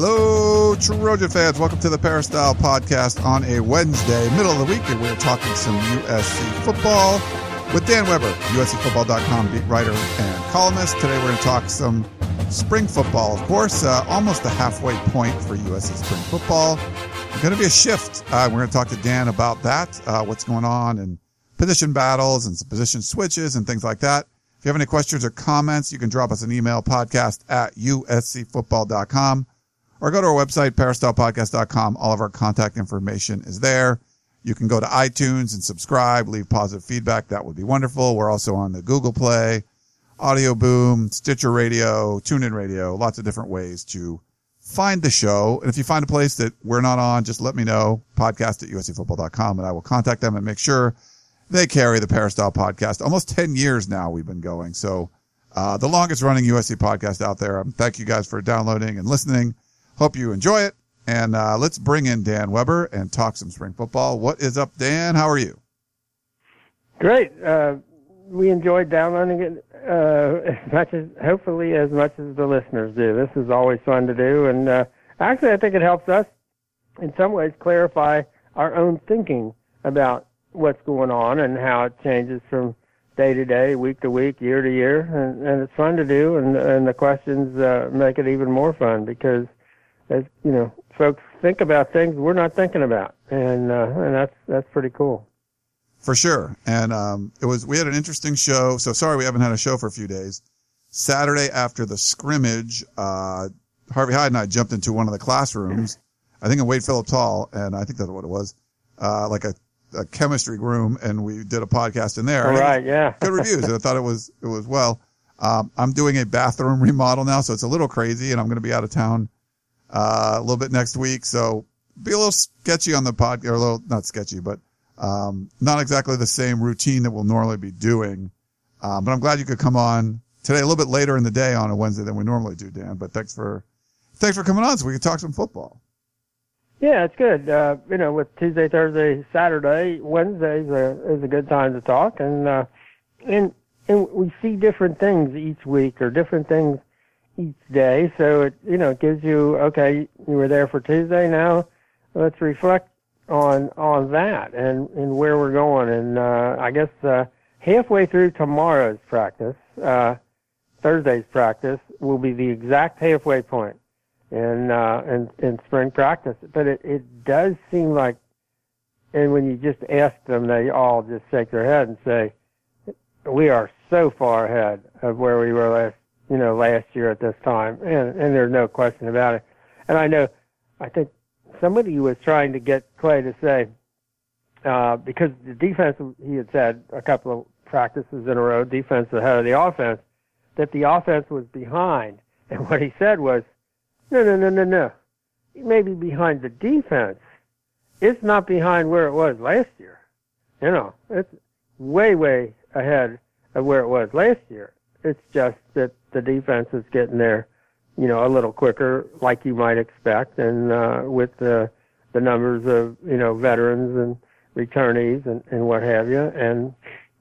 Hello, Trojan fans. Welcome to the Peristyle Podcast on a Wednesday, middle of the week, and we're talking some USC football with Dan Weber, USCFootball.com beat writer and columnist. Today we're going to talk some spring football, of course, uh, almost the halfway point for USC spring football. There's going to be a shift. Uh, we're going to talk to Dan about that, uh, what's going on, and position battles and some position switches and things like that. If you have any questions or comments, you can drop us an email podcast at uscfootball.com or go to our website, peristylepodcast.com. All of our contact information is there. You can go to iTunes and subscribe, leave positive feedback. That would be wonderful. We're also on the Google Play, Audio Boom, Stitcher Radio, TuneIn Radio, lots of different ways to find the show. And if you find a place that we're not on, just let me know, podcast at uscfootball.com and I will contact them and make sure they carry the Peristyle podcast. Almost 10 years now we've been going. So, uh, the longest running USC podcast out there. Um, thank you guys for downloading and listening. Hope you enjoy it. And uh, let's bring in Dan Weber and talk some spring football. What is up, Dan? How are you? Great. Uh, we enjoyed downloading it uh, as much as, hopefully, as much as the listeners do. This is always fun to do, and uh, actually, I think it helps us in some ways clarify our own thinking about what's going on and how it changes from day to day, week to week, year to year, and, and it's fun to do, and and the questions uh, make it even more fun because as you know, folks think about things we're not thinking about, and uh, and that's that's pretty cool. For sure, and um, it was we had an interesting show. So sorry we haven't had a show for a few days. Saturday after the scrimmage, uh, Harvey Hyde and I jumped into one of the classrooms. I think in Waite Phillips Hall, and I think that's what it was, uh, like a, a chemistry room, and we did a podcast in there. All right, yeah, good reviews. and I thought it was it was well. Um, I'm doing a bathroom remodel now, so it's a little crazy, and I'm going to be out of town uh, a little bit next week. So be a little sketchy on the pod, a little, not sketchy, but, um, not exactly the same routine that we'll normally be doing. Um, but I'm glad you could come on today a little bit later in the day on a Wednesday than we normally do, Dan. But thanks for, thanks for coming on so we can talk some football. Yeah, it's good. Uh, you know, with Tuesday, Thursday, Saturday, Wednesday is a, is a good time to talk. And, uh, and, and we see different things each week or different things each day. So it, you know, it gives you, okay, you were there for Tuesday. Now let's reflect on, on that and, and where we're going. And, uh, I guess, uh, halfway through tomorrow's practice, uh, Thursday's practice will be the exact halfway point in, uh, in, in spring practice. But it, it does seem like, and when you just ask them, they all just shake their head and say, we are so far ahead of where we were last you know, last year at this time, and and there's no question about it. And I know, I think somebody was trying to get Clay to say uh, because the defense he had said a couple of practices in a row, defense ahead of the offense, that the offense was behind, and what he said was, no, no, no, no, no, it may be behind the defense. It's not behind where it was last year. You know, it's way, way ahead of where it was last year. It's just that the defense is getting there, you know, a little quicker, like you might expect, and uh, with the the numbers of you know veterans and returnees and, and what have you, and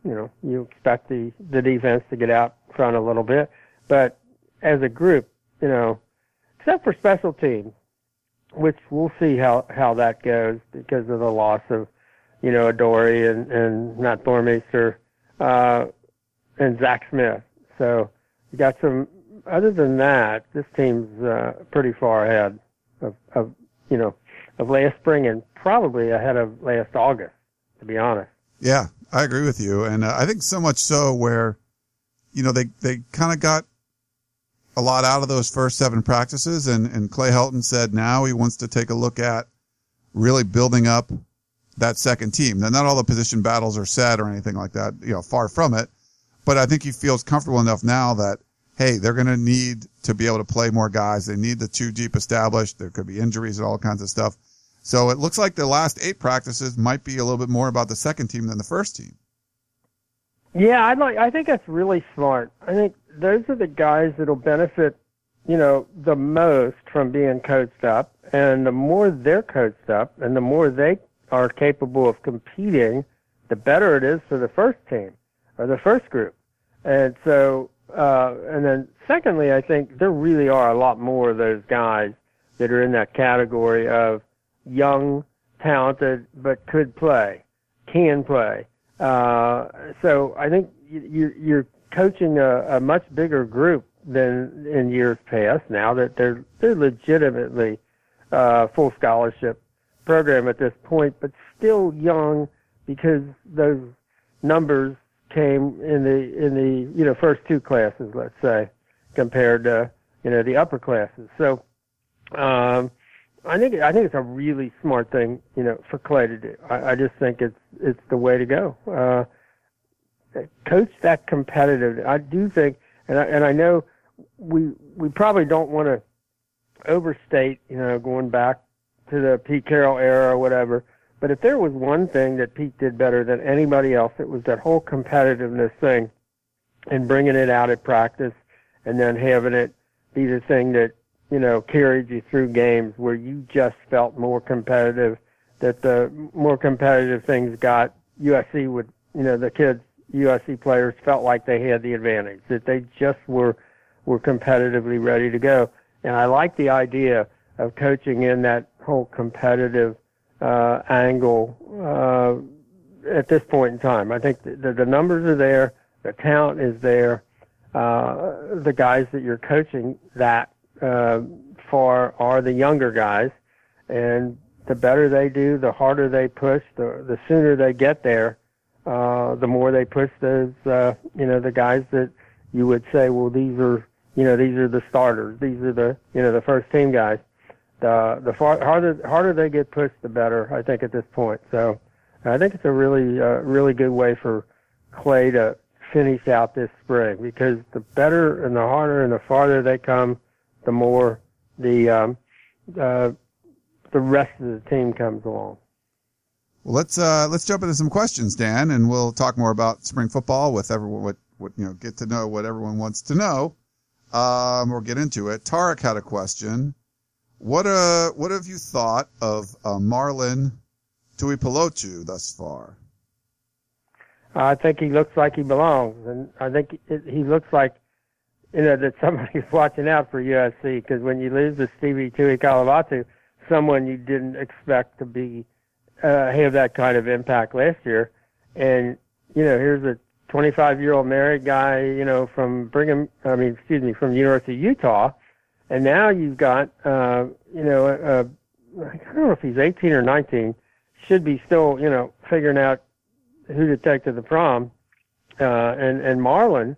you know you expect the the defense to get out front a little bit, but as a group, you know, except for special teams, which we'll see how how that goes because of the loss of you know Adoree' and and Matt Boermeester uh, and Zach Smith. So you got some. Other than that, this team's uh, pretty far ahead of, of you know of last spring and probably ahead of last August. To be honest. Yeah, I agree with you, and uh, I think so much so where, you know, they they kind of got a lot out of those first seven practices, and and Clay Helton said now he wants to take a look at really building up that second team. Now, not all the position battles are set or anything like that. You know, far from it but I think he feels comfortable enough now that, hey, they're going to need to be able to play more guys. They need the two deep established. There could be injuries and all kinds of stuff. So it looks like the last eight practices might be a little bit more about the second team than the first team. Yeah, I'd like. I think that's really smart. I think those are the guys that'll benefit, you know, the most from being coached up. And the more they're coached up, and the more they are capable of competing, the better it is for the first team or the first group. And so, uh, and then secondly, I think there really are a lot more of those guys that are in that category of young, talented, but could play, can play. Uh, so I think you, you're coaching a, a much bigger group than in years past. Now that they're they're legitimately uh, full scholarship program at this point, but still young because those numbers came in the in the you know first two classes, let's say, compared to you know the upper classes. So um, I think I think it's a really smart thing you know for Clay to do. I, I just think it's it's the way to go. Uh, coach that competitive. I do think, and I, and I know we we probably don't want to overstate, you know, going back to the Pete Carroll era or whatever. But if there was one thing that Pete did better than anybody else, it was that whole competitiveness thing and bringing it out at practice and then having it be the thing that, you know, carried you through games where you just felt more competitive, that the more competitive things got, USC would, you know, the kids, USC players felt like they had the advantage, that they just were, were competitively ready to go. And I like the idea of coaching in that whole competitive uh, angle uh, at this point in time. I think the, the numbers are there, the talent is there. Uh, the guys that you're coaching that uh, for are the younger guys, and the better they do, the harder they push, the the sooner they get there, uh, the more they push those, uh, you know, the guys that you would say, well, these are, you know, these are the starters, these are the, you know, the first team guys the the far, harder harder they get pushed, the better. I think at this point. So I think it's a really uh, really good way for Clay to finish out this spring because the better and the harder and the farther they come, the more the um, uh, the rest of the team comes along. Well, let's uh, let's jump into some questions, Dan, and we'll talk more about spring football with everyone. What, what you know, get to know what everyone wants to know. Um, or get into it. Tarek had a question. What uh, what have you thought of uh, Marlon Tuipulotu thus far? I think he looks like he belongs, and I think it, he looks like you know that somebody's watching out for USC because when you lose to Stevie Tu'ikolovatu, someone you didn't expect to be uh, have that kind of impact last year, and you know here's a 25 year old married guy, you know from Brigham, I mean excuse me, from the University of Utah and now you've got, uh, you know, uh, I don't know if he's 18 or 19, should be still, you know, figuring out who to take to the prom. Uh, and, and Marlon,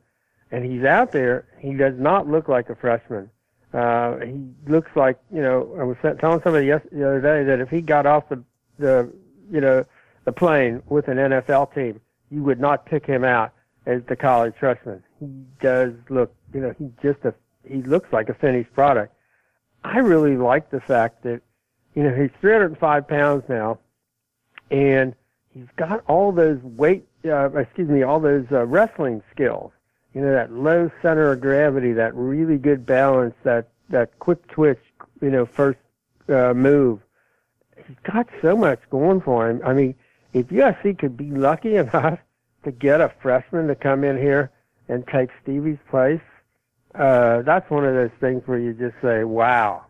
and he's out there, he does not look like a freshman. Uh, he looks like, you know, I was telling somebody yes, the other day that if he got off the, the, you know, the plane with an NFL team, you would not pick him out as the college freshman. He does look, you know, he's just a he looks like a finished product. I really like the fact that, you know, he's 305 pounds now, and he's got all those weight, uh, excuse me, all those uh, wrestling skills. You know, that low center of gravity, that really good balance, that that quick twitch, you know, first uh, move. He's got so much going for him. I mean, if USC could be lucky enough to get a freshman to come in here and take Stevie's place, uh, that's one of those things where you just say, "Wow,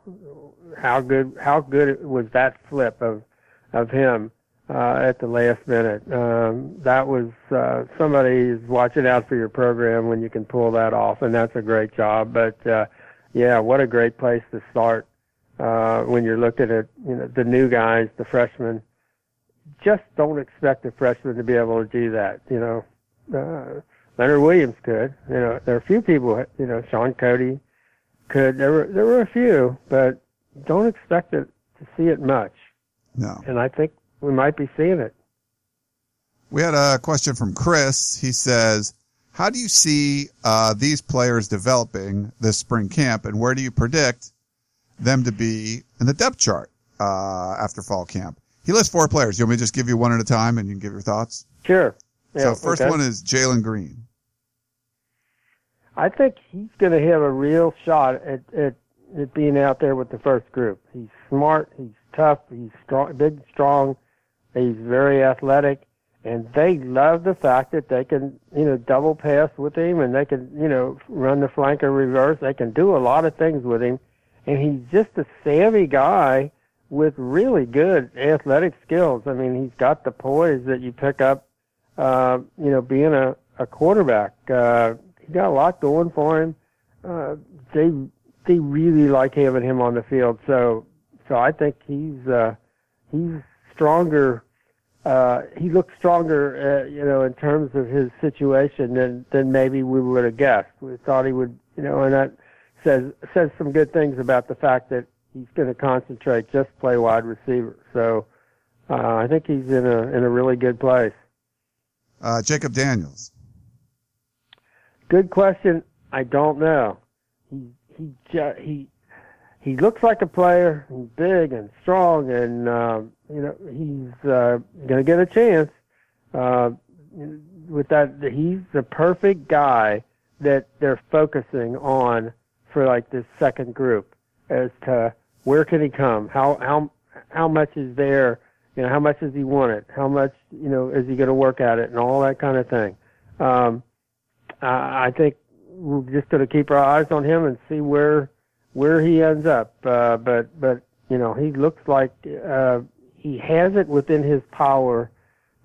how good! How good was that flip of of him uh, at the last minute?" Um, that was uh, somebody is watching out for your program when you can pull that off, and that's a great job. But uh, yeah, what a great place to start uh, when you're looking at you know the new guys, the freshmen. Just don't expect a freshman to be able to do that. You know. Uh, Leonard Williams could. You know, there are a few people. You know, Shaun Cody could. There were there were a few, but don't expect it to see it much. No. And I think we might be seeing it. We had a question from Chris. He says, "How do you see uh, these players developing this spring camp, and where do you predict them to be in the depth chart?" uh, after fall camp. He lists four players. You want me to just give you one at a time and you can give your thoughts? Sure. Yeah, so first okay. one is Jalen Greene. I think he's going to have a real shot at, at at being out there with the first group. He's smart. He's tough. He's strong, big, strong. He's very athletic, and they love the fact that they can, you know, double pass with him, and they can, you know, run the flanker reverse. They can do a lot of things with him, and he's just a savvy guy with really good athletic skills. I mean, he's got the poise that you pick up, uh, you know, being a, a quarterback. Uh, got a lot going for him. Uh, they they really like having him on the field. So so I think he's uh, he's stronger. Uh, he looks stronger, uh, you know, in terms of his situation than than maybe we would have guessed. We thought he would, you know, and that says says some good things about the fact that he's going to concentrate, just play wide receiver. So uh, I think he's in a in a really good place. Uh, Jacob Daniels. Good question. I don't know. He he he he looks like a player. Big and strong, and uh, you know he's uh, going to get a chance. Uh, with that, he's the perfect guy that they're focusing on for like this second group as to where can he come, how how how much is there, you know, how much does he want it, how much you know is he going to work at it, and all that kind of thing. Um, I, I think we're just going to keep our eyes on him and see where where he ends up. Uh, but but you know he looks like uh, he has it within his power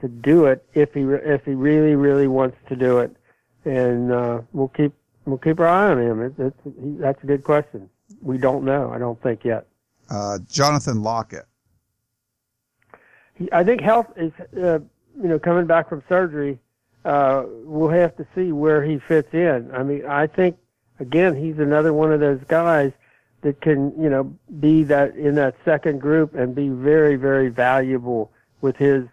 to do it if he if he really really wants to do it, and uh, we'll keep we'll keep our eye on him. It, it's, he, that's a good question. We don't know. I don't think yet. Uh, Jonathan Lockett. He, I think health is uh, you know coming back from surgery. Uh, we'll have to see where he fits in. I mean, I think again, he's another one of those guys that can, you know, be that in that second group and be very, very valuable with his,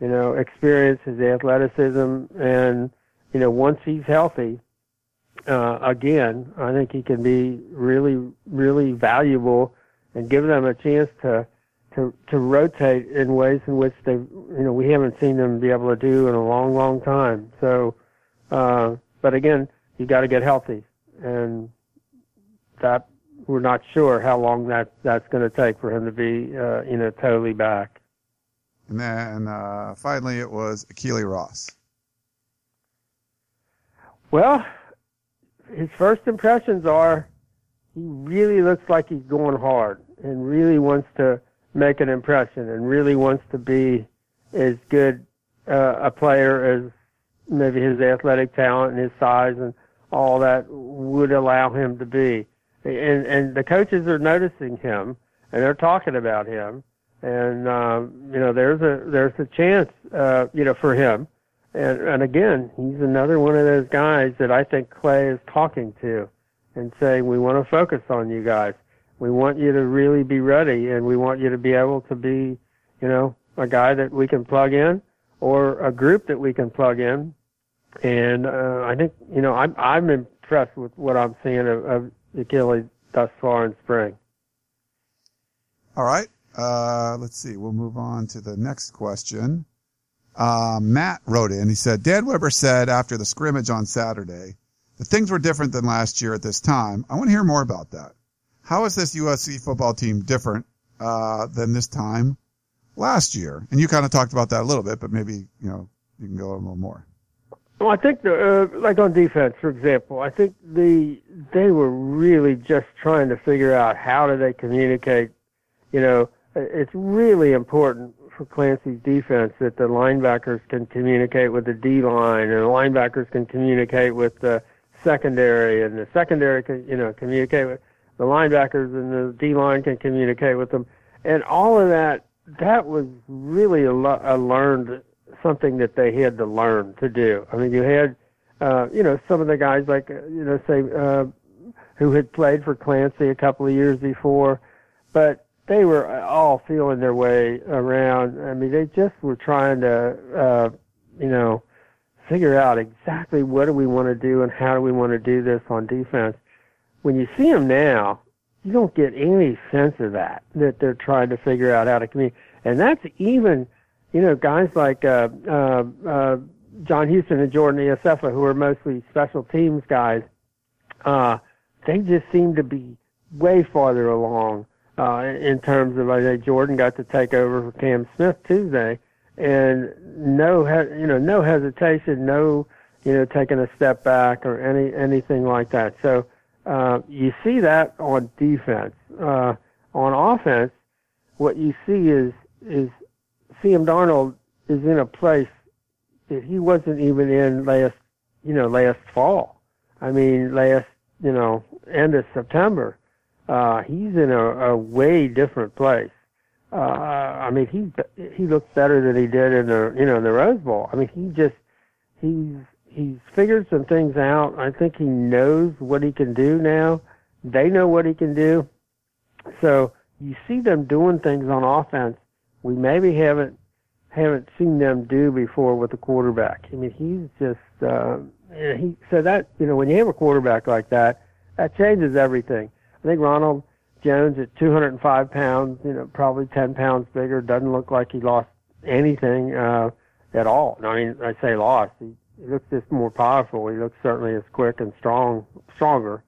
you know, experience, his athleticism, and you know, once he's healthy, uh, again, I think he can be really, really valuable and give them a chance to to to rotate in ways in which they, you know, we haven't seen them be able to do in a long, long time. So, uh, but again, you got to get healthy and that we're not sure how long that that's going to take for him to be uh, you know totally back. And then uh, finally, it was Ykili Ross. Well, his first impressions are he really looks like he's going hard and really wants to make an impression and really wants to be as good uh, a player as maybe his athletic talent and his size and all that would allow him to be. And and the coaches are noticing him and they're talking about him. And um, you know, there's a there's a chance uh, you know, for him. And and again, he's another one of those guys that I think Clay is talking to and saying, We want to focus on you guys. We want you to really be ready and we want you to be able to be, you know, a guy that we can plug in or a group that we can plug in and uh, I think you know I'm I'm impressed with what I'm seeing of, of Ykili thus far in spring. All right, uh, let's see. We'll move on to the next question. Uh, Matt wrote in. He said, Dan Weber said after the scrimmage on Saturday that things were different than last year at this time. I want to hear more about that. How is this USC football team different uh, than this time last year? And you kind of talked about that a little bit, but maybe you know you can go a little more. Well, I think the, uh, like on defense, for example, I think the they were really just trying to figure out how do they communicate. You know, it's really important for Clancy's defense that the linebackers can communicate with the D line, and the linebackers can communicate with the secondary, and the secondary can you know communicate with the linebackers, and the D line can communicate with them, and all of that. That was really a, lo- a learned something that they had to learn to do. I mean, you had, uh, you know, some of the guys like, uh, you know, say, uh, who had played for Clancy a couple of years before, but they were all feeling their way around. I mean, they just were trying to, uh, you know, figure out exactly what do we want to do and how do we want to do this on defense. When you see them now, you don't get any sense of that that they're trying to figure out how to communicate. And that's even, you know, guys like uh, uh, uh, John Houston and Jordan Iosefa, who are mostly special teams guys. Uh, they just seem to be way farther along uh, in terms of I think Jordan got to take over for Cam Smith Tuesday, and no, you know, no hesitation, no, you know, taking a step back or any anything like that. So uh, you see that on defense. Uh, on offense, what you see is is Sam Darnold is in a place that he wasn't even in last, you know, last fall. I mean, last, you know, end of September. Uh, he's in a, a way different place. Uh, I mean, he he looks better than he did in the, you know, in the Rose Bowl. I mean, he just he's he's figured some things out. I think he knows what he can do now. They know what he can do. So you see them doing things on offense we maybe haven't haven't seen them do before with the quarterback. I mean, he's just uh, he so that you know when you have a quarterback like that, that changes everything. I think Ronald Jones at 205 pounds, you know, probably 10 pounds bigger, doesn't look like he lost anything uh, at all. I mean, I say lost. He, he looks just more powerful. He looks certainly as quick and strong, stronger,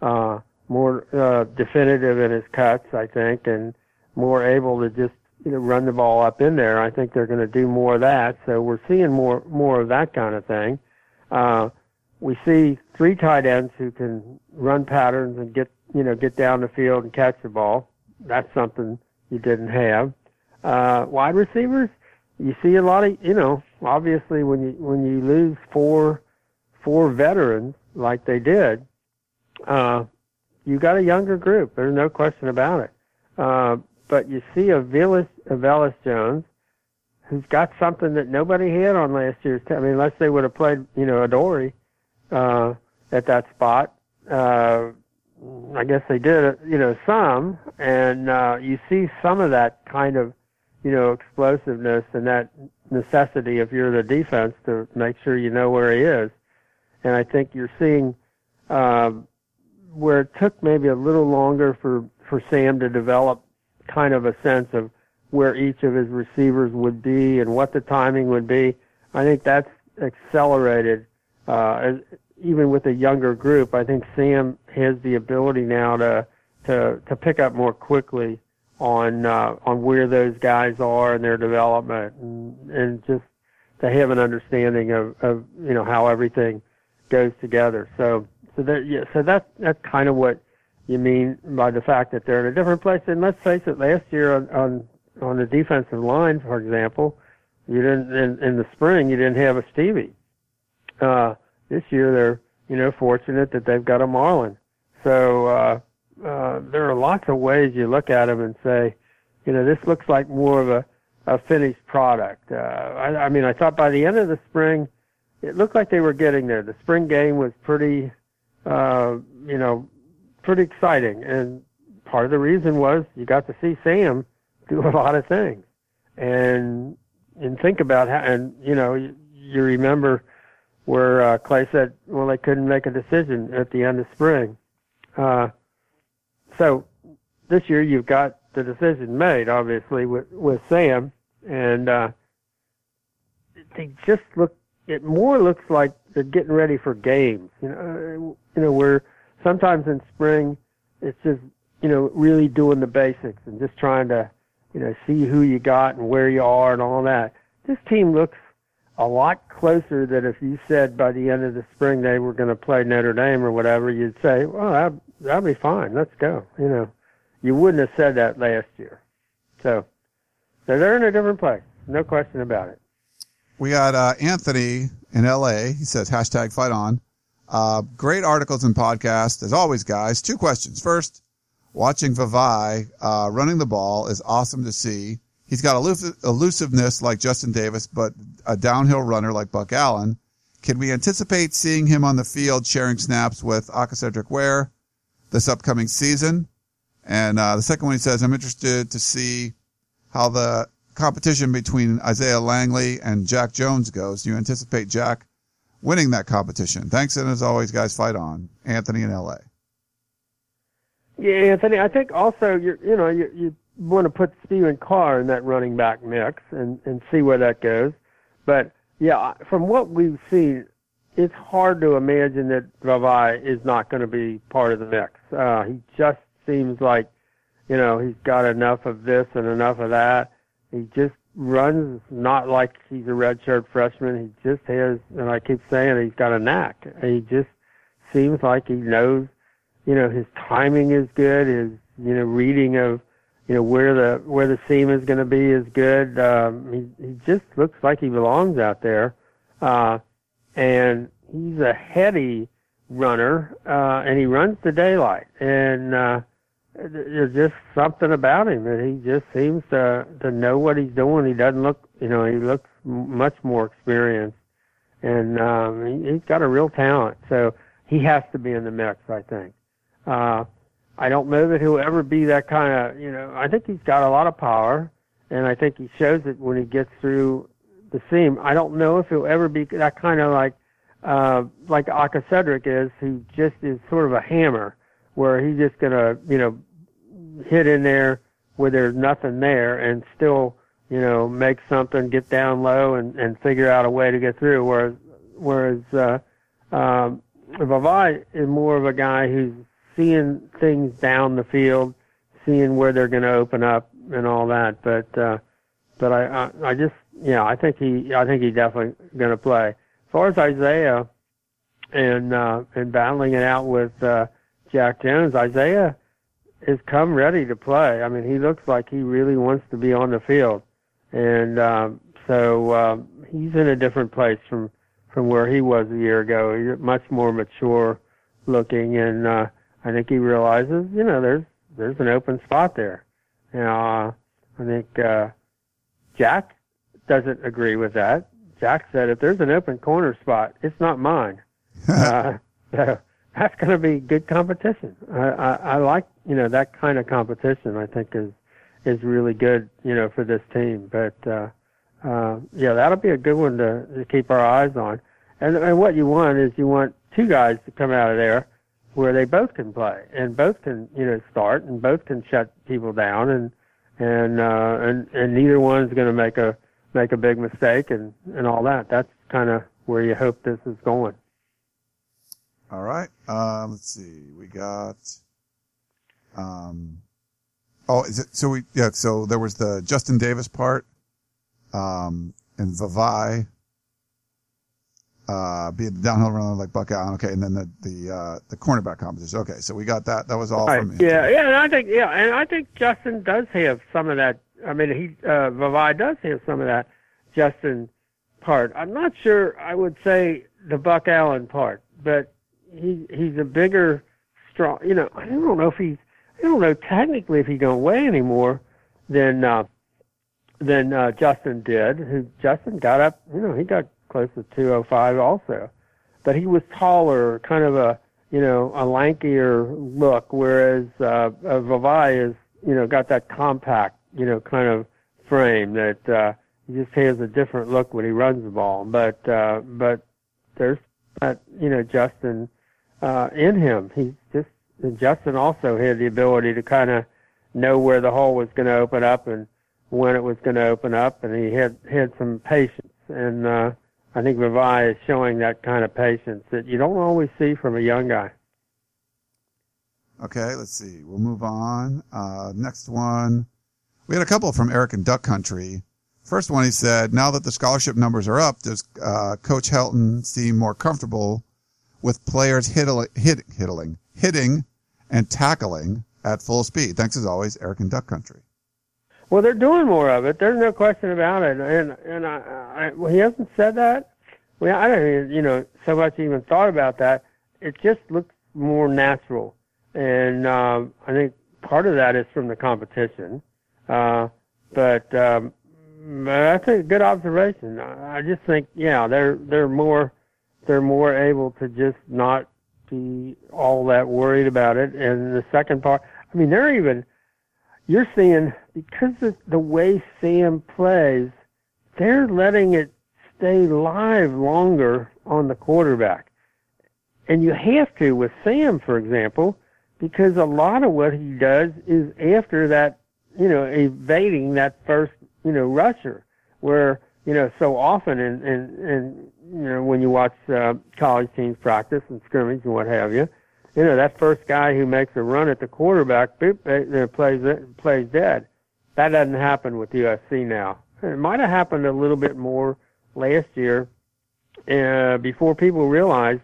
uh, more uh, definitive in his cuts, I think, and more able to just you know run the ball up in there. I think they're going to do more of that. So we're seeing more more of that kind of thing. Uh, we see three tight ends who can run patterns and get you know get down the field and catch the ball. That's something you didn't have. Uh, wide receivers, you see a lot of you know obviously when you when you lose four four veterans like they did, uh, you got a younger group. There's no question about it. Uh, but you see a Velus, a Velus Jones who's got something that nobody had on last year's team. I mean, unless they would have played, you know, Adoree uh, at that spot. Uh, I guess they did, you know, some, and uh, you see some of that kind of, you know, explosiveness and that necessity if you're the defense to make sure you know where he is. And I think you're seeing um, where it took maybe a little longer for for Sam to develop kind of a sense of where each of his receivers would be and what the timing would be. I think that's accelerated, uh, as, even with a younger group. I think Sam has the ability now to to to pick up more quickly on uh, on where those guys are in their development and, and just to have an understanding of, of you know how everything goes together. So so that yeah, so that's that's kind of what you mean by the fact that they're in a different place. And let's face it, last year on on, on the defensive line, for example, you didn't in, in the spring you didn't have a Stevie. Uh, this year they're you know fortunate that they've got a Marlon. So uh, uh, there are lots of ways you look at them and say, you know, this looks like more of a a finished product. Uh, I, I mean, I thought by the end of the spring, it looked like they were getting there. The spring game was pretty, uh, you know, pretty exciting. And part of the reason was you got to see Sam do a lot of things. And and think about how and you know, you, you remember where uh, Clay said, well, they couldn't make a decision at the end of spring. Uh, so this year you've got the decision made, obviously, with, with Sam, and uh, they just look. It more looks like they're getting ready for games. You know, you know, where sometimes in spring it's just you know really doing the basics and just trying to you know see who you got and where you are and all that. This team looks a lot closer than if you said by the end of the spring they were going to play Notre Dame or whatever. You'd say, well, that'll be fine. Let's go. You know, you wouldn't have said that last year. So, so they're in a different place. No question about it. We got uh, Anthony in LA. He says hashtag fight on. Uh, great articles and podcasts as always, guys. Two questions. First, watching Vavae uh, running the ball is awesome to see. He's got elus- elusiveness like Justin Davis, but a downhill runner like Buck Allen. Can we anticipate seeing him on the field sharing snaps with Aca'Cedric Ware this upcoming season? And uh, the second one, he says, I'm interested to see how the competition between Isaiah Langley and Jack Jones goes. Do you anticipate Jack winning that competition? Thanks, and as always, guys, fight on. Anthony in LA. Yeah, Anthony. I think also you you know you you want to put Stephen Carr in that running back mix and and see where that goes. But yeah, from what we've seen, it's hard to imagine that Vavae is not going to be part of the mix. Uh, he just seems like, you know, he's got enough of this and enough of that. He just runs not like he's a redshirt freshman. He just has, and I keep saying he's got a knack. He just seems like he knows, you know, his timing is good. His, you know, reading of, you know, where the where the seam is going to be is good. Um, he he just looks like he belongs out there. Uh, and he's a heady runner, uh, and he runs the daylight. And uh, there's just something about him that he just seems to to know what he's doing. He doesn't look, you know, he looks much more experienced, and um, he, he's got a real talent. So he has to be in the mix, I think. Uh, I don't know that he'll ever be that kind of, you know. I think he's got a lot of power, and I think he shows it when he gets through the seam. I don't know if he'll ever be that kind of like uh, like Aca'Cedric is, who just is sort of a hammer, where he's just gonna you know hit in there where there's nothing there and still you know make something, get down low and and figure out a way to get through. Whereas whereas uh, um, Vavae is more of a guy who's seeing things down the field, seeing where they're going to open up and all that. But uh, but I, I I just yeah, I think he, I think he's definitely going to play. As far as Isaiah and uh, and battling it out with uh, Jack Jones, Isaiah has come ready to play. I mean, he looks like he really wants to be on the field, and um, so um, he's in a different place from from where he was a year ago. He's much more mature looking, and uh, I think he realizes, you know, there's there's an open spot there. Now, uh, I think uh, Jack doesn't agree with that. Jack said, if there's an open corner spot, it's not mine. uh, so that's going to be good competition. I, I, I like, you know, that kind of competition. I think is is really good, you know, for this team. But uh, uh, yeah, that'll be a good one to, to keep our eyes on. And, and what you want is you want two guys to come out of there where they both can play and both can, you know, start and both can shut people down and and uh, and and neither one's going to make a make a big mistake and, and all that. That's kind of where you hope this is going. All right. Um, let's see. We got, um, oh, is it, so we, yeah, so there was the Justin Davis part, um, and Vavae, uh, be the downhill runner like Buck Allen. Okay. And then the, the, uh, the cornerback competition. Okay. So we got that. That was all right. from me. Yeah. Yeah. And I think, yeah. And I think Justin does have some of that I mean, he uh, Vavae does have some of that Justin part. I'm not sure. I would say the Buck Allen part, but he he's a bigger, strong. You know, I don't know if he's. I don't know technically if he don't weigh anymore than uh, than uh, Justin did. Who Justin got up. You know, he got close to 205 also, but he was taller, kind of a you know a lankier look, whereas uh, uh, Vavae is you know got that compact you know, kind of frame that uh, he just has a different look when he runs the ball. But uh, but there's that you know Justin uh, in him. He's just and Justin also had the ability to kind of know where the hole was going to open up and when it was going to open up, and he had had some patience. And uh, I think Vavae is showing that kind of patience that you don't always see from a young guy. Okay, let's see. We'll move on. Uh, next one. We had a couple from Eric and Duck Country. First one, he said, now that the scholarship numbers are up, does uh, Coach Helton seem more comfortable with players hiddling, hiddling, hitting and tackling at full speed? Thanks as always, Eric and Duck Country. Well, they're doing more of it. There's no question about it. And and I, I well, he hasn't said that. Well, I don't even, you know, so much even thought about that. It just looks more natural, and um, I think part of that is from the competition. Uh, but um, that's a good observation. I just think, yeah, they're they're more they're more able to just not be all that worried about it. And the second part, I mean, they're even you're seeing because of the way Sam plays, they're letting it stay live longer on the quarterback. And you have to with Sam, for example, because a lot of what he does is after that, you know, evading that first, you know, rusher, where you know so often and and and you know when you watch uh, college teams practice and scrimmage and what have you, you know that first guy who makes a run at the quarterback, boop, they plays plays dead. That doesn't happen with USC now. It might have happened a little bit more last year, uh, before people realized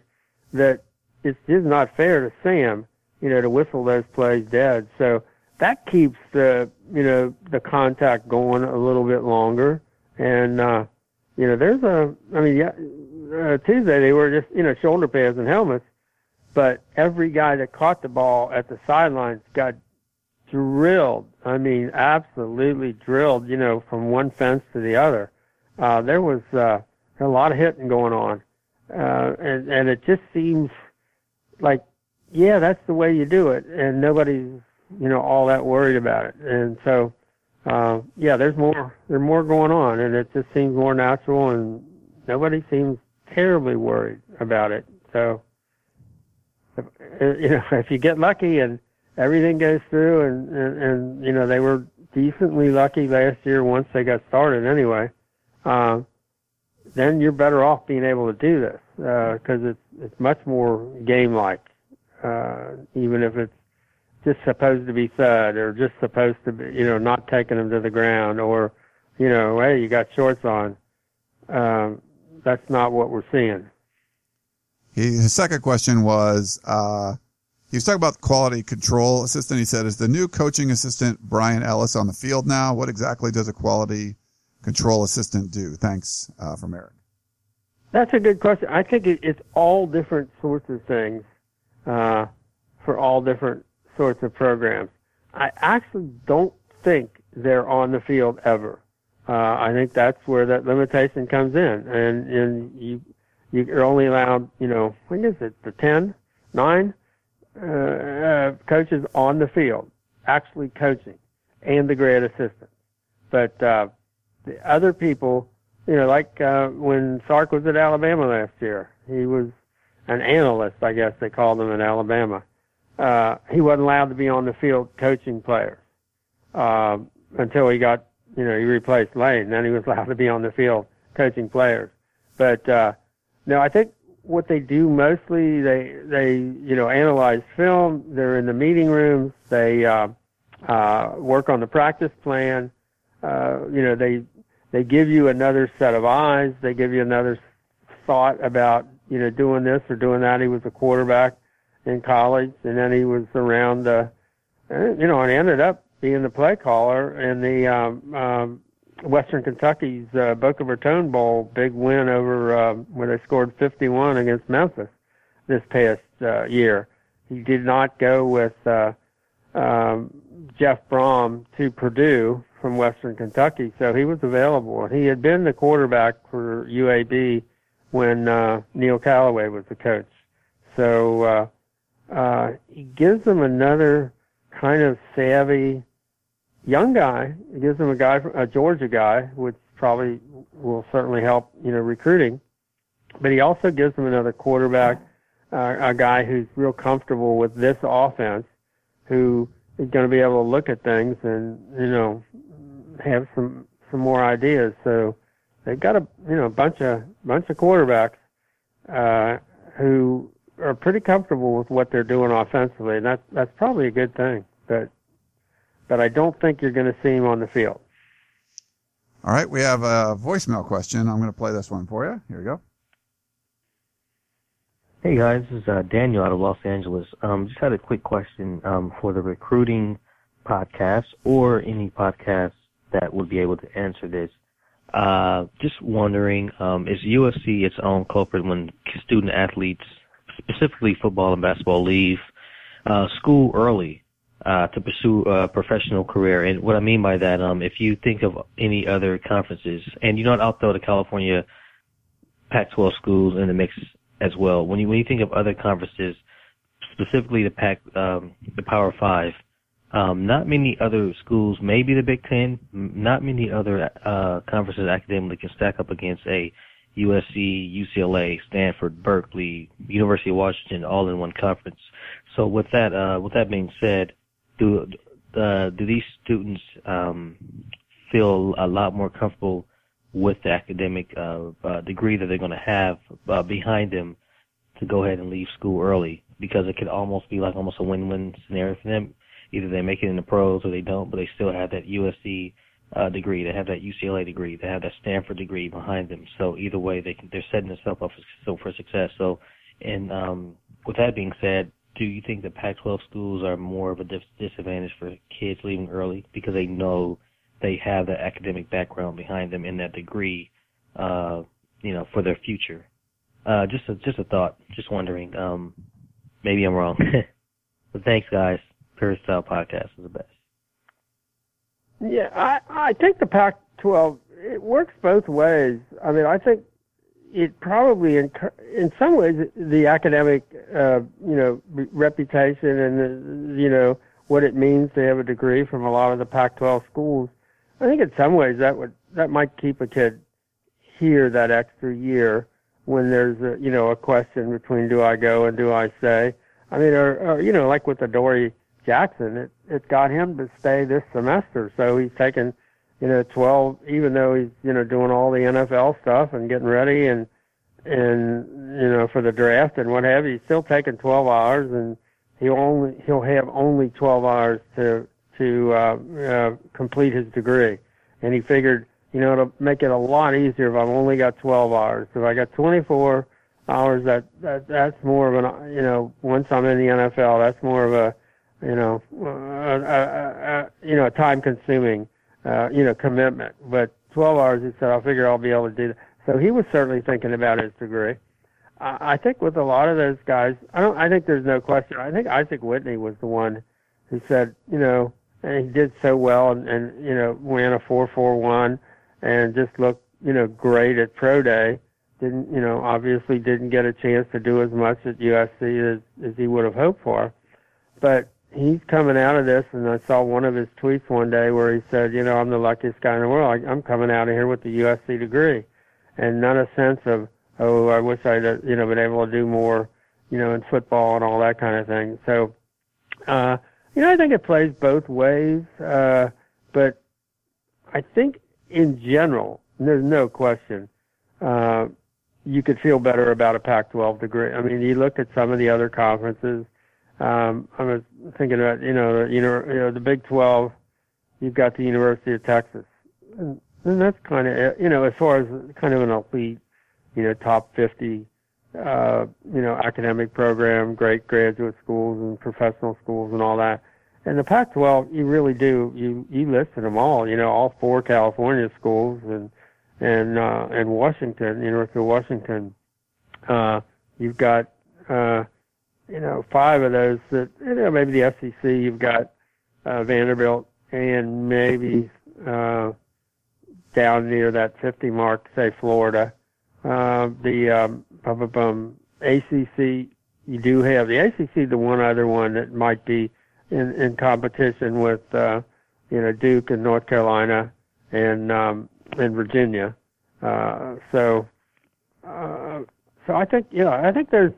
that it's just not fair to Sam, you know, to whistle those plays dead. So that keeps the, you know, the contact going a little bit longer. And, uh, you know, there's a, I mean, yeah, uh, Tuesday they were just, you know, shoulder pads and helmets, but every guy that caught the ball at the sidelines got drilled. I mean, absolutely drilled, you know, from one fence to the other. Uh, there was, uh, a lot of hitting going on. Uh, and, and it just seems like, yeah, that's the way you do it. And nobody's, you know, all that worried about it. And so, uh, yeah, there's more, there's more going on and it just seems more natural and nobody seems terribly worried about it. So, if, you know, if you get lucky and everything goes through and, and, and, you know, they were decently lucky last year once they got started anyway, uh, then you're better off being able to do this, because uh, it's, it's much more game-like, uh, even if it's just supposed to be thud or just supposed to be, you know, not taking them to the ground or, you know, hey, you got shorts on. Um, that's not what we're seeing. He, his second question was, uh, he was talking about quality control assistant. He said, is the new coaching assistant Bryan Ellis on the field now? What exactly does a quality control assistant do? Thanks uh, from Eric. That's a good question. I think it, it's all different sorts of things uh, for all different sorts of programs. I actually don't think they're on the field ever. Uh, I think that's where that limitation comes in, and and you you're only allowed, you know, when is it the ten, nine uh, uh, coaches on the field actually coaching, and the grad assistant. But uh, the other people, you know, like uh, when Sark was at Alabama last year, he was an analyst, I guess they called him in Alabama. Uh, he wasn't allowed to be on the field coaching players uh, until he got, you know, he replaced Lane. Then he was allowed to be on the field coaching players. But uh, no, I think what they do mostly, they they you know analyze film. They're in the meeting rooms. They uh, uh, work on the practice plan. Uh, you know, they they give you another set of eyes. They give you another thought about you know doing this or doing that. He was a quarterback in college, and then he was around uh, you know and ended up being the play caller in the um, um, Western Kentucky's uh, Boca Raton Bowl big win over uh, where they scored 51 against Memphis this past uh, year. He did not go with uh, um, Jeff Brohm to Purdue from Western Kentucky, so he was available. He had been the quarterback for UAB when uh, Neil Callaway was the coach. So uh, uh, he gives them another kind of savvy young guy. He gives them a guy, a Georgia guy, which probably will certainly help, you know, recruiting. But he also gives them another quarterback, uh, a guy who's real comfortable with this offense, who is going to be able to look at things and you know have some some more ideas. So they've got a you know bunch of bunch of quarterbacks uh, who are pretty comfortable with what they're doing offensively, and that's that's probably a good thing. But but I don't think you're going to see him on the field. All right, we have a voicemail question. I'm going to play this one for you. Here we go. Hey guys, this is uh, Daniel out of Los Angeles. Um, just had a quick question um, for the recruiting podcast or any podcast that would be able to answer this. Uh, just wondering, um, is USC its own culprit when student athletes, specifically football and basketball, leave uh, school early uh, to pursue a professional career? And what I mean by that, um, if you think of any other conferences, and you know, I'll throw the California Pac-12 schools in the mix as well. When you when you think of other conferences, specifically the Pac, um, the Power Five, um, not many other schools, maybe the Big Ten, not many other uh, conferences academically can stack up against a USC, UCLA, Stanford, Berkeley, University of Washington, all in one conference. so with that, uh, with that being said, do uh, do these students um, feel a lot more comfortable with the academic uh, uh, degree that they're going to have uh, behind them to go ahead and leave school early? Because it could almost be like almost a win-win scenario for them. Either they make it in the pros or they don't, but they still have that USC uh, degree, they have that UCLA degree, they have that Stanford degree behind them. So either way, they can, they're setting themselves up for, for success. So, and um, with that being said, do you think the Pac-12 schools are more of a dis- disadvantage for kids leaving early because they know they have that academic background behind them and that degree, uh, you know, for their future? Uh, just a, just a thought, just wondering. Um, maybe I'm wrong, but thanks, guys. Peristyle Podcast is the best. Yeah, I I think the Pac-12 it works both ways. I mean, I think it probably in in some ways the academic uh, you know reputation and the, you know what it means to have a degree from a lot of the Pac-12 schools. I think in some ways that would that might keep a kid here that extra year when there's a you know a question between do I go and do I stay. I mean, or, or you know like with Adoree' Jackson, it it got him to stay this semester. So he's taken, you know, 12, even though he's, you know, doing all the NFL stuff and getting ready and, and, you know, for the draft and what have you, he's still taking 12 hours and he'll only, he'll have only 12 hours to, to, uh, uh, complete his degree. And he figured, you know, it'll make it a lot easier if I've only got 12 hours. If I got 24 hours, that, that, that's more of an, you know, once I'm in the NFL, that's more of a, you know, uh, uh, uh, you know, a time consuming, uh, you know, commitment. But 12 hours, he said, I figure I'll be able to do that. So he was certainly thinking about his degree. I, I think with a lot of those guys, I don't, I think there's no question. I think Isaac Whitney was the one who said, you know, and he did so well and, and you know, ran a 441 and just looked, you know, great at pro day. Didn't, you know, obviously didn't get a chance to do as much at USC as, as he would have hoped for. But he's coming out of this, and I saw one of his tweets one day where he said, "You know, I'm the luckiest guy in the world. I, I'm coming out of here with the USC degree, and not a sense of, oh, I wish I'd, you know, been able to do more, you know, in football and all that kind of thing." So, uh, you know, I think it plays both ways, uh, but I think in general, there's no question. Uh, you could feel better about a Pac-12 degree. I mean, you look at some of the other conferences um, I was thinking about, you know, the, you know, the Big 12, you've got the University of Texas. And, and that's kind of, you know, as far as kind of an elite, you know, top 50, uh, you know, academic program, great graduate schools and professional schools and all that. And the Pac-12, you really do, you, you listed them all, you know, all four California schools and, and, uh, and Washington, University of Washington. Uh, you've got, uh, you know, five of those that, you know, maybe the SEC, you've got uh, Vanderbilt and maybe uh, down near that 50 mark, say Florida. Uh, the um, um, ACC, you do have the ACC, the one other one that might be in, in competition with, uh, you know, Duke and North Carolina and um, and Virginia. Uh, so, uh, so I think you know, I think there's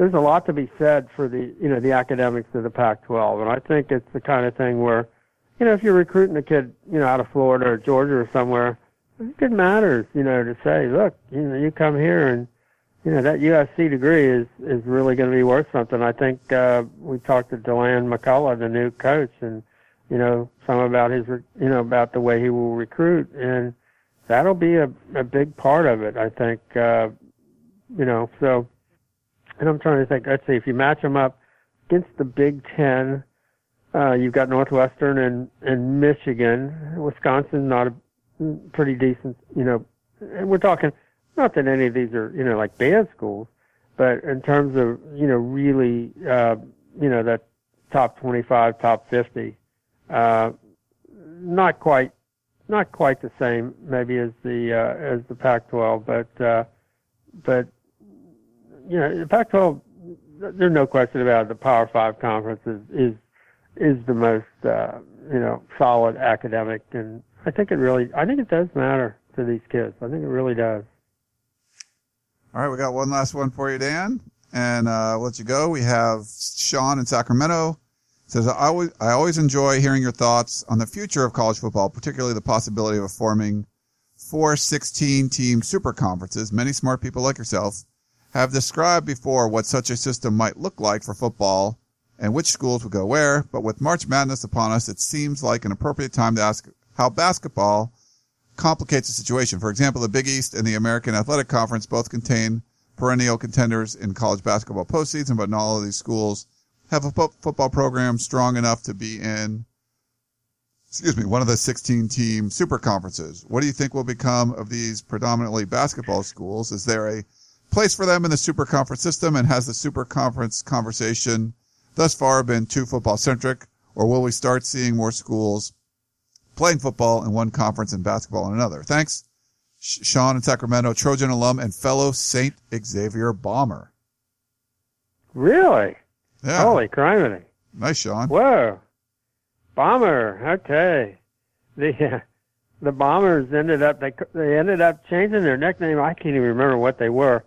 there's a lot to be said for the you know the academics of the Pac-12, and I think it's the kind of thing where, you know, if you're recruiting a kid, you know, out of Florida or Georgia or somewhere, it matters, you know, to say, look, you know, you come here and, you know, that USC degree is is really going to be worth something. I think uh, we talked to Deland McCullough, the new coach, and you know, some about his, you know, about the way he will recruit, and that'll be a a big part of it. I think, uh, you know, so and I'm trying to think. Let's see if you match them up against the Big Ten. Uh, you've got Northwestern and and Michigan, Wisconsin, not a pretty decent. You know, and we're talking not that any of these are you know like bad schools, but in terms of you know really uh, you know that top 25, top 50, uh, not quite not quite the same maybe as the uh, as the Pac-12, but uh, but you know, the Pac-12, there's no question about it. The Power Five conference is is, is the most uh, you know solid academic, and I think it really, I think it does matter to these kids. I think it really does. All right, we got one last one for you, Dan. and uh, let you go. We have Sean in Sacramento. Says I always I always enjoy hearing your thoughts on the future of college football, particularly the possibility of forming four 16 team super conferences. Many smart people like yourself have described before what such a system might look like for football and which schools would go where. But with March Madness upon us, it seems like an appropriate time to ask how basketball complicates the situation. For example, the Big East and the American Athletic Conference both contain perennial contenders in college basketball postseason, but not all of these schools have a football program strong enough to be in, excuse me, one of the 16 team super conferences. What do you think will become of these predominantly basketball schools? Is there a place for them in the super conference system and has the super conference conversation thus far been too football centric or will we start seeing more schools playing football in one conference and basketball in another? Thanks. Sean in Sacramento, Trojan alum and fellow St. Xavier bomber. Really? Yeah. Holy criminy. Nice, Sean. Whoa. Bomber. Okay. The uh, the Bombers ended up they they ended up changing their nickname. I can't even remember what they were,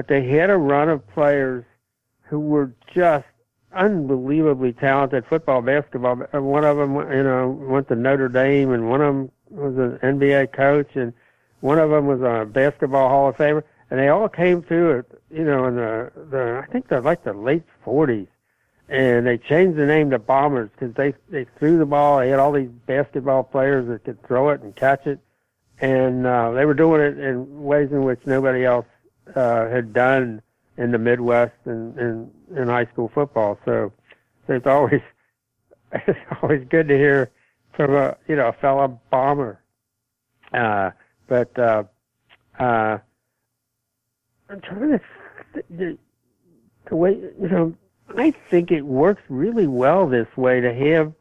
but they had a run of players who were just unbelievably talented football, basketball. One of them, you know, went to Notre Dame, and one of them was an NBA coach, and one of them was a basketball Hall of Famer, and they all came through it, you know, in the the I think they're like the late 40s, and they changed the name to Bombers because they they threw the ball. They had all these basketball players that could throw it and catch it, and uh, they were doing it in ways in which nobody else uh, had done in the Midwest and in, in high school football. So, so it's always it's always good to hear from a you know a fellow bomber. Uh, but uh, uh, I'm trying to the, the way you know. I think it works really well this way to have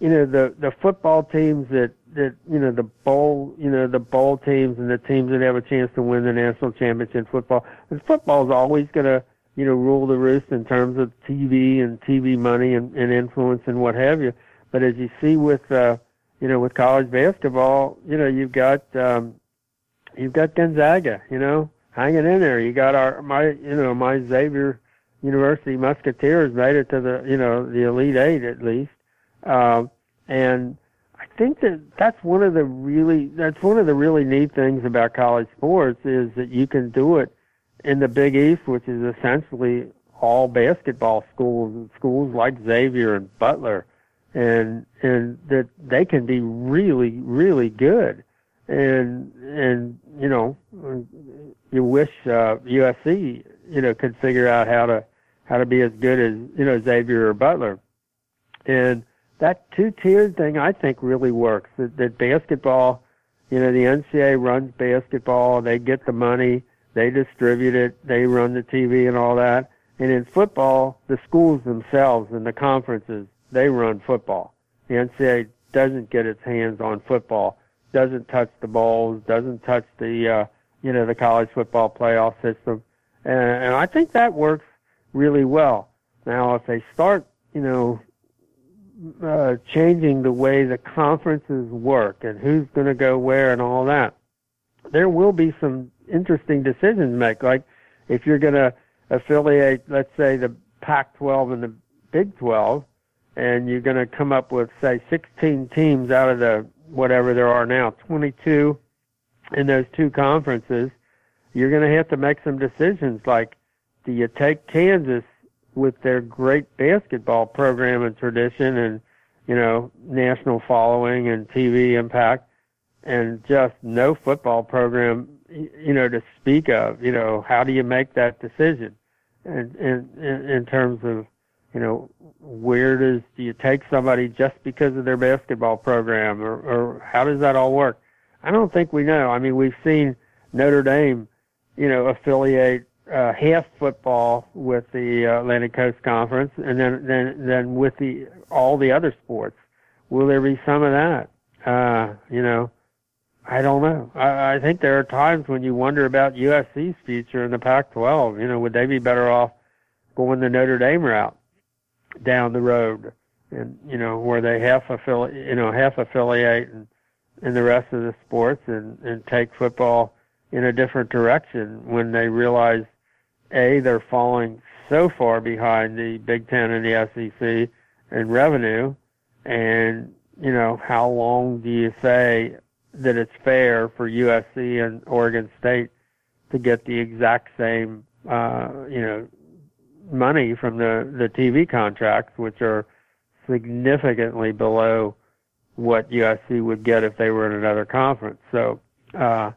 you know the the football teams that that you know the bowl you know the bowl teams and the teams that have a chance to win the national championship in football. And football is always going to you know rule the roost in terms of TV and TV money and, and influence and what have you. But as you see with uh, you know with college basketball, you know you've got um, you've got Gonzaga, you know, hanging in there. You got our my you know my Xavier University Musketeers made it to the you know the Elite Eight at least, um, and I think that that's one of the really that's one of the really neat things about college sports is that you can do it in the Big East, which is essentially all basketball schools, schools like Xavier and Butler, and and that they can be really really good. And and you know you wish uh, USC you know could figure out how to how to be as good as you know Xavier or Butler, and that two tiered thing I think really works. That, that basketball, you know, the NCAA runs basketball, they get the money, they distribute it, they run the TV and all that, and in football, the schools themselves and the conferences they run football. The NCAA doesn't get its hands on football doesn't touch the bowls, doesn't touch the uh, you know the college football playoff system, and, and I think that works really well. Now, if they start, you know, uh, changing the way the conferences work and who's going to go where and all that, there will be some interesting decisions to make. Like if you're going to affiliate, let's say the Pac-12 and the Big 12, and you're going to come up with say 16 teams out of the whatever there are now, 22 in those two conferences, you're going to have to make some decisions like, do you take Kansas with their great basketball program and tradition and, you know, national following and TV impact and just no football program, you know, to speak of, you know, how do you make that decision? And, and, in terms of, you know, where does do you take somebody just because of their basketball program, or, or how does that all work? I don't think we know. I mean, we've seen Notre Dame, you know, affiliate uh, half football with the uh, Atlantic Coast Conference, and then then then with the all the other sports. Will there be some of that? Uh, you know, I don't know. I, I think there are times when you wonder about USC's future in the Pac-12. You know, would they be better off going the Notre Dame route? down the road, and you know where they half affiliate, you know, half affiliate and in the rest of the sports, and and take football in a different direction when they realize, a they're falling so far behind the Big Ten and the SEC in revenue, and you know how long do you say that it's fair for USC and Oregon State to get the exact same uh, you know money from the the TV contracts, which are significantly below what USC would get if they were in another conference. So, uh,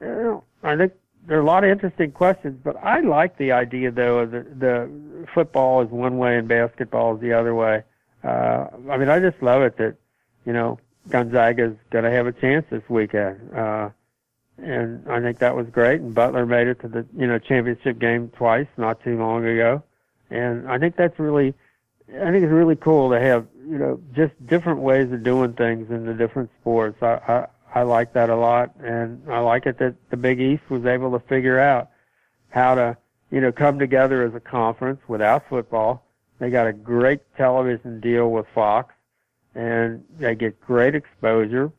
you know, I think there are a lot of interesting questions, but I like the idea though of the, the football is one way and basketball is the other way. Uh, I mean, I just love it that, you know, Gonzaga's going to have a chance this weekend. Uh, and I think that was great. And Butler made it to the, you know, championship game twice not too long ago. And I think that's really, I think it's really cool to have, you know, just different ways of doing things in the different sports. I, I, I like that a lot, and I like it that the Big East was able to figure out how to, you know, come together as a conference without football. They got a great television deal with Fox, and they get great exposure.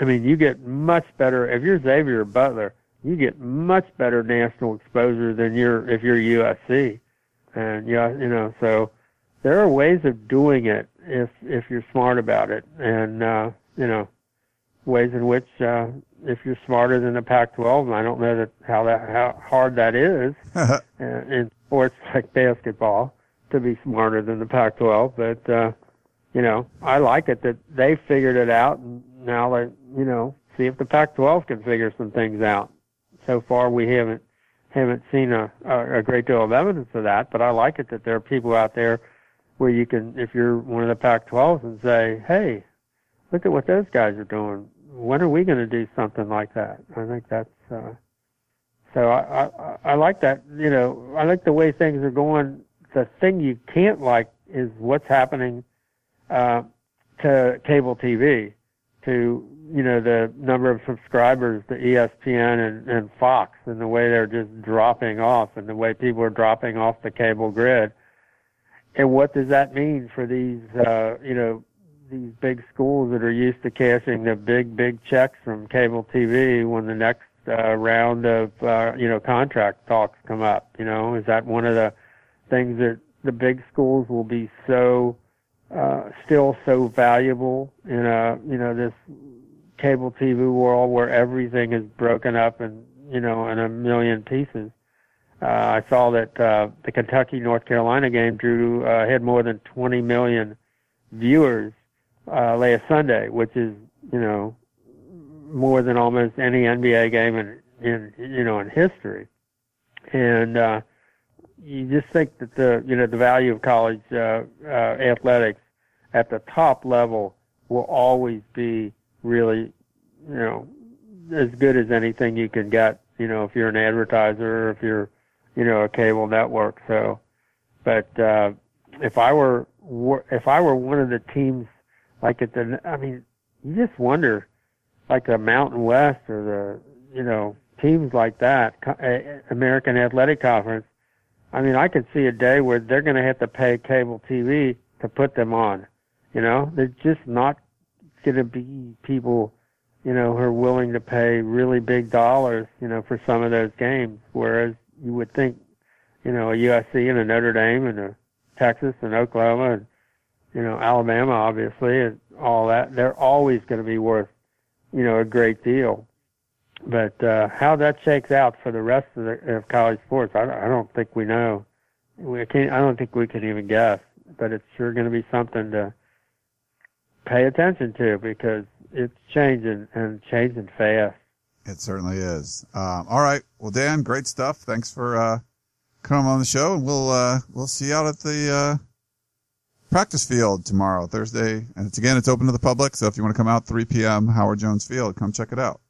I mean, you get much better if you're Xavier Butler. You get much better national exposure than you're if you're USC, and yeah, you know, so there are ways of doing it if if you're smart about it, and uh, you know ways in which uh, if you're smarter than the Pac-12, and I don't know that how that how hard that is uh, in sports like basketball to be smarter than the Pac-12, but uh, you know I like it that they figured it out, and now they you know see if the Pac-12 can figure some things out. So far, we haven't haven't seen a, a, a great deal of evidence of that, but I like it that there are people out there where you can, if you're one of the Pac-12s, and say, hey, look at what those guys are doing. When are we going to do something like that? I think that's uh, so. I, I I like that. You know, I like the way things are going. The thing you can't like is what's happening uh, to cable TV, to you know the number of subscribers to ESPN and, and Fox, and the way they're just dropping off, and the way people are dropping off the cable grid. And what does that mean for these, uh, you know, these big schools that are used to cashing the big, big checks from cable TV when the next uh, round of uh, you know contract talks come up. You know, is that one of the things that the big schools will be so uh, still so valuable in a you know this cable TV world where everything is broken up and you know in a million pieces. Uh, I saw that uh, the Kentucky North Carolina game drew uh, had more than 20 million viewers uh, last Sunday, which is you know more than almost any NBA game in in you know in history, and uh, you just think that the you know the value of college uh, uh, athletics at the top level will always be really you know as good as anything you can get. You know, if you're an advertiser or if you're you know a cable network. So, but uh, if I were if I were one of the teams like at the, I mean, you just wonder, like the Mountain West or the, you know, teams like that, American Athletic Conference. I mean, I could see a day where they're going to have to pay cable TV to put them on. You know, they're just not going to be people, you know, who are willing to pay really big dollars, you know, for some of those games. Whereas you would think, you know, a USC and a Notre Dame and a Texas and Oklahoma and you know, Alabama, obviously, and all that, they're always going to be worth, you know, a great deal. But uh, how that shakes out for the rest of, the, of college sports, I, I don't think we know. We can't. I don't think we can even guess. But it's sure going to be something to pay attention to because it's changing and changing fast. It certainly is. Um, all right. Well, Dan, great stuff. Thanks for uh, coming on the show, and we'll uh, we'll see you out at the uh, practice field tomorrow, Thursday, and it's again it's open to the public. So if you want to come out 3 p.m. Howard Jones Field, come check it out.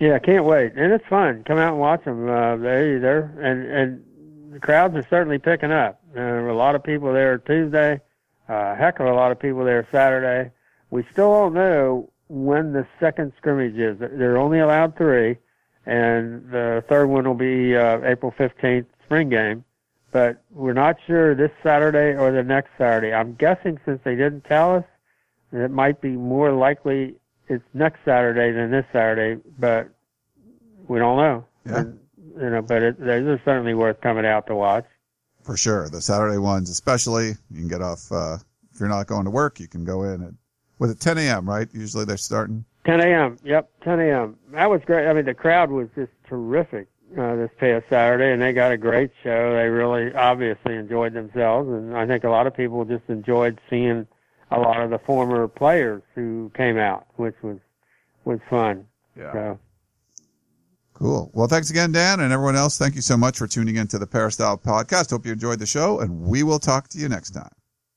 Yeah, can't wait, and it's fun. Come out and watch them. Uh, they they're and and the crowds are certainly picking up. There were a lot of people there Tuesday. Uh, heck of a lot of people there Saturday. We still don't know when the second scrimmage is. They're only allowed three, and the third one will be uh, April 15th, spring game but we're not sure this Saturday or the next Saturday. I'm guessing since they didn't tell us, it might be more likely it's next Saturday than this Saturday, but we don't know. Yeah. And you know, but it, they're certainly worth coming out to watch. For sure. The Saturday ones, especially, you can get off, uh, if you're not going to work, you can go in at, with it 10 a.m., right? Usually they're starting. 10 a.m. Yep, 10 a.m. That was great. I mean, the crowd was just terrific uh, this past Saturday, and they got a great show. They really obviously enjoyed themselves, and I think a lot of people just enjoyed seeing a lot of the former players who came out, which was was fun. Yeah. So, Cool. Well, thanks again, Dan, and everyone else. Thank you so much for tuning in to the Peristyle podcast. Hope you enjoyed the show, and we will talk to you next time.